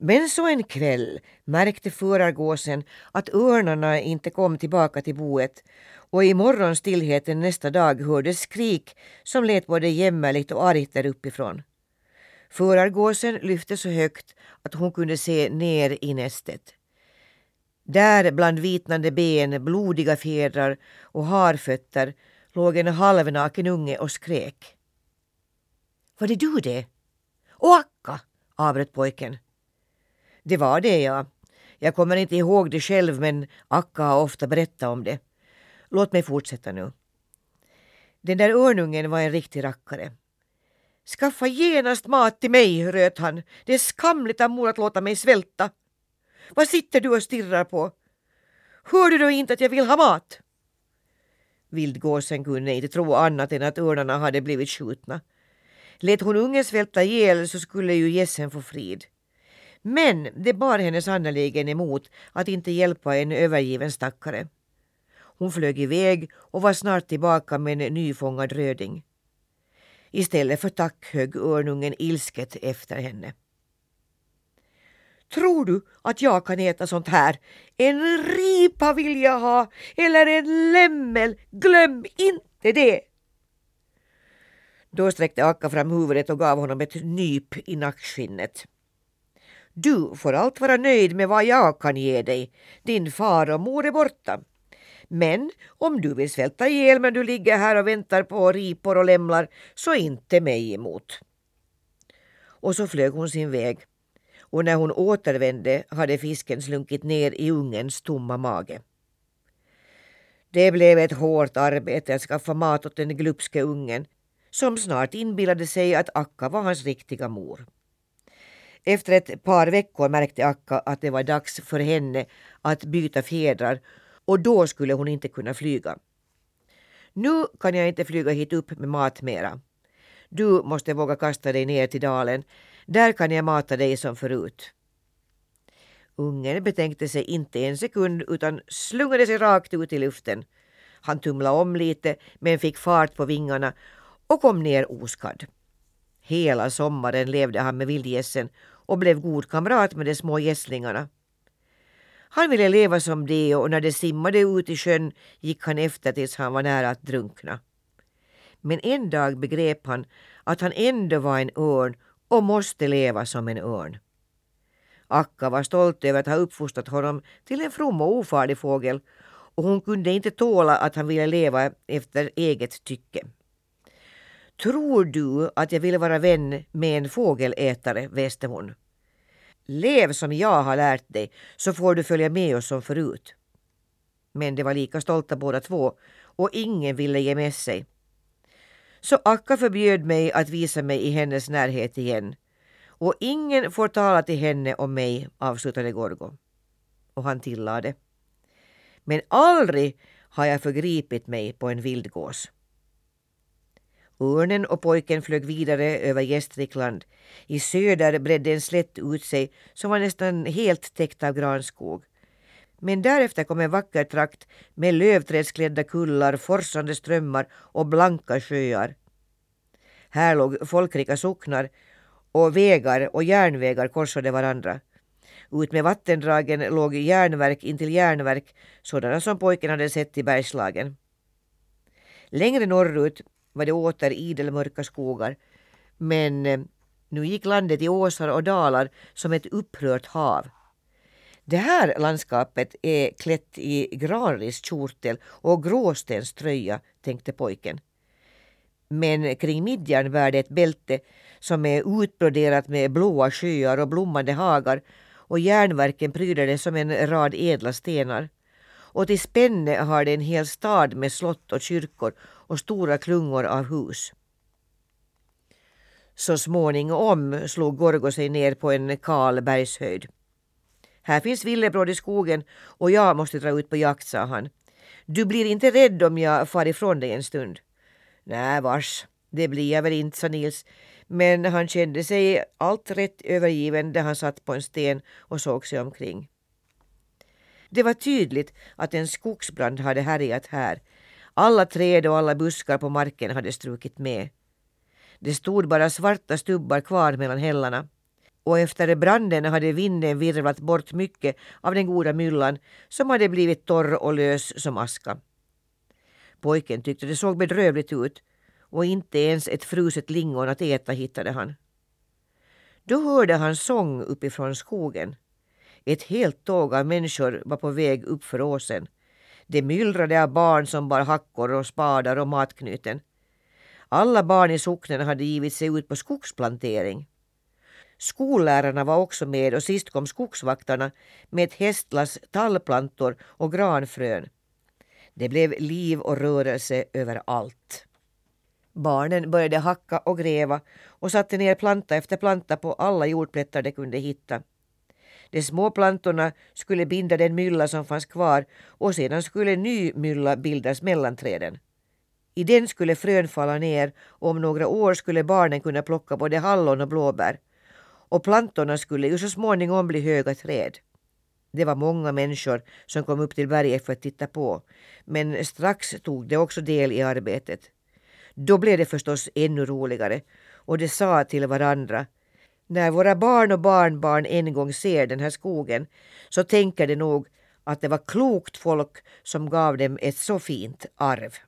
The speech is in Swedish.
Men så en kväll märkte förargåsen att örnarna inte kom tillbaka till boet och i morgonstillheten nästa dag hördes skrik som lät både jämmerligt och argt där uppifrån. Förargåsen lyfte så högt att hon kunde se ner i nästet. Där bland vitnande ben, blodiga fjädrar och harfötter låg en halvnaken unge och skrek. Var det du det? Åh, acka! avbröt pojken. Det var det, ja. Jag kommer inte ihåg det själv men Akka har ofta berättat om det. Låt mig fortsätta nu. Den där örnungen var en riktig rackare. Skaffa genast mat till mig, röt han. Det är skamligt av mor att låta mig svälta. Vad sitter du och stirrar på? Hör du då inte att jag vill ha mat? Vildgåsen kunde inte tro annat än att örnarna hade blivit skjutna. Lät hon ungen svälta ihjäl så skulle ju gässen få frid. Men det bar henne sannerligen emot att inte hjälpa en övergiven stackare. Hon flög iväg och var snart tillbaka med en nyfångad röding. Istället för tack högg örnungen ilsket efter henne. Tror du att jag kan äta sånt här? En ripa vill jag ha, eller en lämmel. Glöm inte det! Då sträckte Akka fram huvudet och gav honom ett nyp i nackskinnet. Du får allt vara nöjd med vad jag kan ge dig. Din far och mor är borta. Men om du vill svälta ihjäl men du ligger här och väntar på ripor och lämlar, så inte mig emot. Och så flög hon sin väg. Och när hon återvände hade fisken slunkit ner i ungens tomma mage. Det blev ett hårt arbete att skaffa mat åt den glupske ungen som snart inbillade sig att Akka var hans riktiga mor. Efter ett par veckor märkte Akka att det var dags för henne att byta fjädrar och då skulle hon inte kunna flyga. Nu kan jag inte flyga hit upp med mat mera. Du måste våga kasta dig ner till dalen. Där kan jag mata dig som förut. Ungen betänkte sig inte en sekund utan slungade sig rakt ut i luften. Han tumlade om lite men fick fart på vingarna och kom ner oskadd. Hela sommaren levde han med vildgässen och blev god kamrat med de små gässlingarna. Han ville leva som de och när de simmade ut i sjön gick han efter tills han var nära att drunkna. Men en dag begrep han att han ändå var en örn och måste leva som en örn. Akka var stolt över att ha uppfostrat honom till en from och ofarlig fågel och hon kunde inte tåla att han ville leva efter eget tycke. Tror du att jag vill vara vän med en fågelätare, väste hon. Lev som jag har lärt dig så får du följa med oss som förut. Men de var lika stolta båda två och ingen ville ge med sig. Så Akka förbjöd mig att visa mig i hennes närhet igen. Och ingen får tala till henne om mig, avslutade Gorgo. Och han tillade. Men aldrig har jag förgripit mig på en vildgås. Örnen och pojken flög vidare över Gästrikland. I söder bredde en slätt ut sig som var nästan helt täckt av granskog. Men därefter kom en vacker trakt med lövträdsklädda kullar, forsande strömmar och blanka sjöar. Här låg folkrika socknar och vägar och järnvägar korsade varandra. Ut med vattendragen låg järnverk intill järnverk, sådana som pojken hade sett i Bergslagen. Längre norrut var det åter idel mörka skogar. Men eh, nu gick landet i åsar och dalar som ett upprört hav. Det här landskapet är klätt i granriskjortel och gråstenströja, tänkte pojken. Men kring midjan bär det ett bälte som är utbroderat med blåa sjöar och blommande hagar och järnverken pryder det som en rad ädla stenar. Och till spänne har det en hel stad med slott och kyrkor och stora klungor av hus. Så småningom slog Gorgo sig ner på en kal bergshöjd. Här finns villebråd i skogen och jag måste dra ut på jakt, sa han. Du blir inte rädd om jag far ifrån dig en stund? Nej, vars, det blir jag väl inte, sa Nils. Men han kände sig allt rätt övergiven där han satt på en sten och såg sig omkring. Det var tydligt att en skogsbrand hade härjat här. Alla träd och alla buskar på marken hade strukit med. Det stod bara svarta stubbar kvar mellan hällarna. och efter branden hade vinden virvlat bort mycket av den goda myllan som hade blivit torr och lös som aska. Pojken tyckte det såg bedrövligt ut och inte ens ett fruset lingon att äta hittade han. Då hörde han sång uppifrån skogen. Ett helt tåg av människor var på väg upp för åsen. Det myllrade av barn som bar hackor och spadar och matknyten. Alla barn i socknen hade givit sig ut på skogsplantering. Skollärarna var också med och sist kom skogsvaktarna med ett hästlass tallplantor och granfrön. Det blev liv och rörelse överallt. Barnen började hacka och gräva och satte ner planta efter planta på alla jordplättar de kunde hitta. De små plantorna skulle binda den mylla som fanns kvar och sedan skulle ny mylla bildas mellan träden. I den skulle frön falla ner och om några år skulle barnen kunna plocka både hallon och blåbär. Och plantorna skulle ju så småningom bli höga träd. Det var många människor som kom upp till berget för att titta på, men strax tog de också del i arbetet. Då blev det förstås ännu roligare och de sa till varandra när våra barn och barnbarn en gång ser den här skogen så tänker de nog att det var klokt folk som gav dem ett så fint arv.